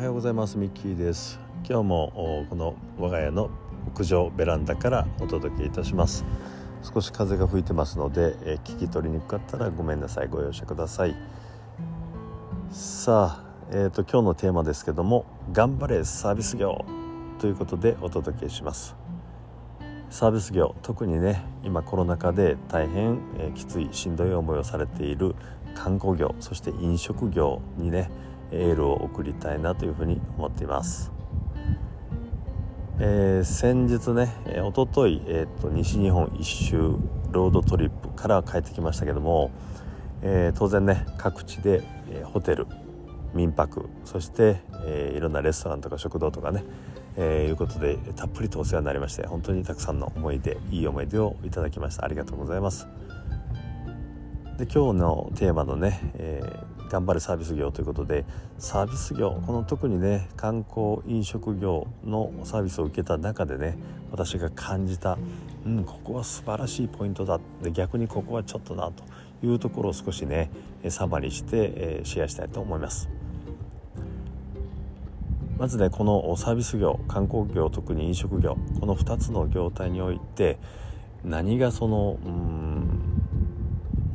はようございます。ミッキーです。今日もこの我が家の屋上ベランダからお届けいたします。少し風が吹いてますので、え聞き取りにくかったらごめんなさい。ご容赦ください。さあ、えーと、今日のテーマですけども頑張れサービス業ということでお届けします。サービス業特にね今コロナ禍で大変、えー、きついしんどい思いをされている観光業そして飲食業にねエールを送りたいなというふうに思っています。えー、先日ね、えー、おととい、えーと、西日本一周ロードトリップから帰ってきましたけども、えー、当然ね各地で、えー、ホテル民泊そして、えー、いろんなレストランとか食堂とかね、えー、いうことでたっぷりとお世話になりまして本当にたくさんの思い出いい思い出をいただきましたありがとうございますで今日のテーマのね、え頑張るサービス業ということでサービス業この特にね観光飲食業のサービスを受けた中でね私が感じた、うん、ここは素晴らしいポイントだで逆にここはちょっとなというところを少しねサマリーして、えー、シェアしたいと思います。まずねこのサービス業観光業特に飲食業この2つの業態において何がそのうん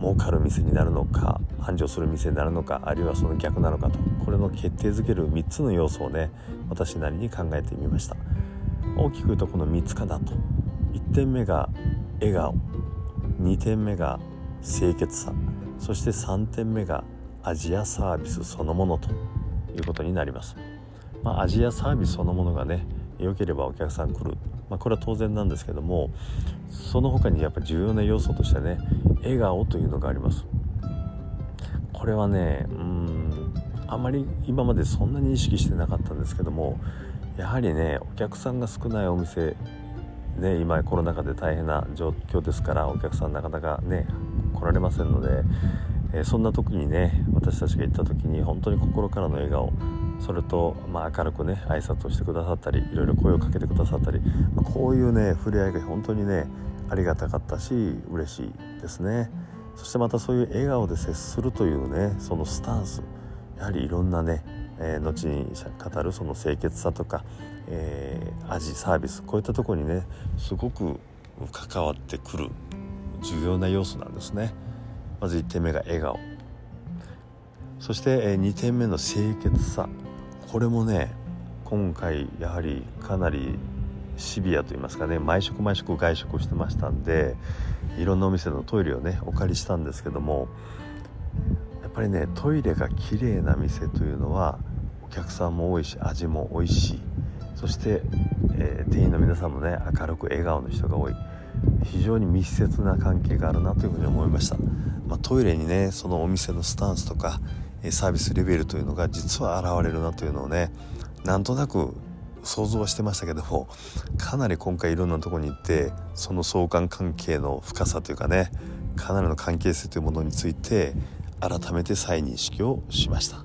儲かる店になるのか繁盛する店になるのかあるいはその逆なのかとこれの決定づける3つの要素をね私なりに考えてみました。大きく言うとこの3つかなと。1点目が笑顔。2点目が清潔さ。そして3点目が味やサービスそのものということになります、まあ、味やサービスそのものがね良ければお客さん来る、まあ、これは当然なんですけどもその他にやっぱ重要な要素としてね笑顔というのがあります。これはねうんあまり今までそんなに意識してなかったんですけどもやはりねお客さんが少ないお店ね今コロナ禍で大変な状況ですからお客さんなかなかね来られませんので、えー、そんな時にね私たちが行った時に本当に心からの笑顔それと、まあ、明るくね挨拶をしてくださったりいろいろ声をかけてくださったり、まあ、こういうね触れ合いが本当にねありがたかったし嬉しいですね。そしてまたそういう笑顔で接するというねそのスタンスやはりいろんなね、えー、後に語るその清潔さとか、えー、味サービスこういったところにねすごく関わってくる重要な要素なんですね。まず1点目が笑顔。そして、えー、2点目の清潔さ。これもね今回やはりかなりシビアと言いますかね毎食毎食外食してましたんでいろんなお店のトイレをねお借りしたんですけどもやっぱりねトイレが綺麗な店というのはお客さんも多いし味も美味しい。そして、えー、店員の皆さんもね明るく笑顔の人が多い。非常に密接な関係があるなというふうに思いました、まあ、トイレにねそのお店のスタンスとかサービスレベルというのが実は現れるなというのをねなんとなく想像はしてましたけどもかなり今回いろんなとこに行ってその相関関係の深さというかねかなりの関係性というものについて改めて再認識をしました。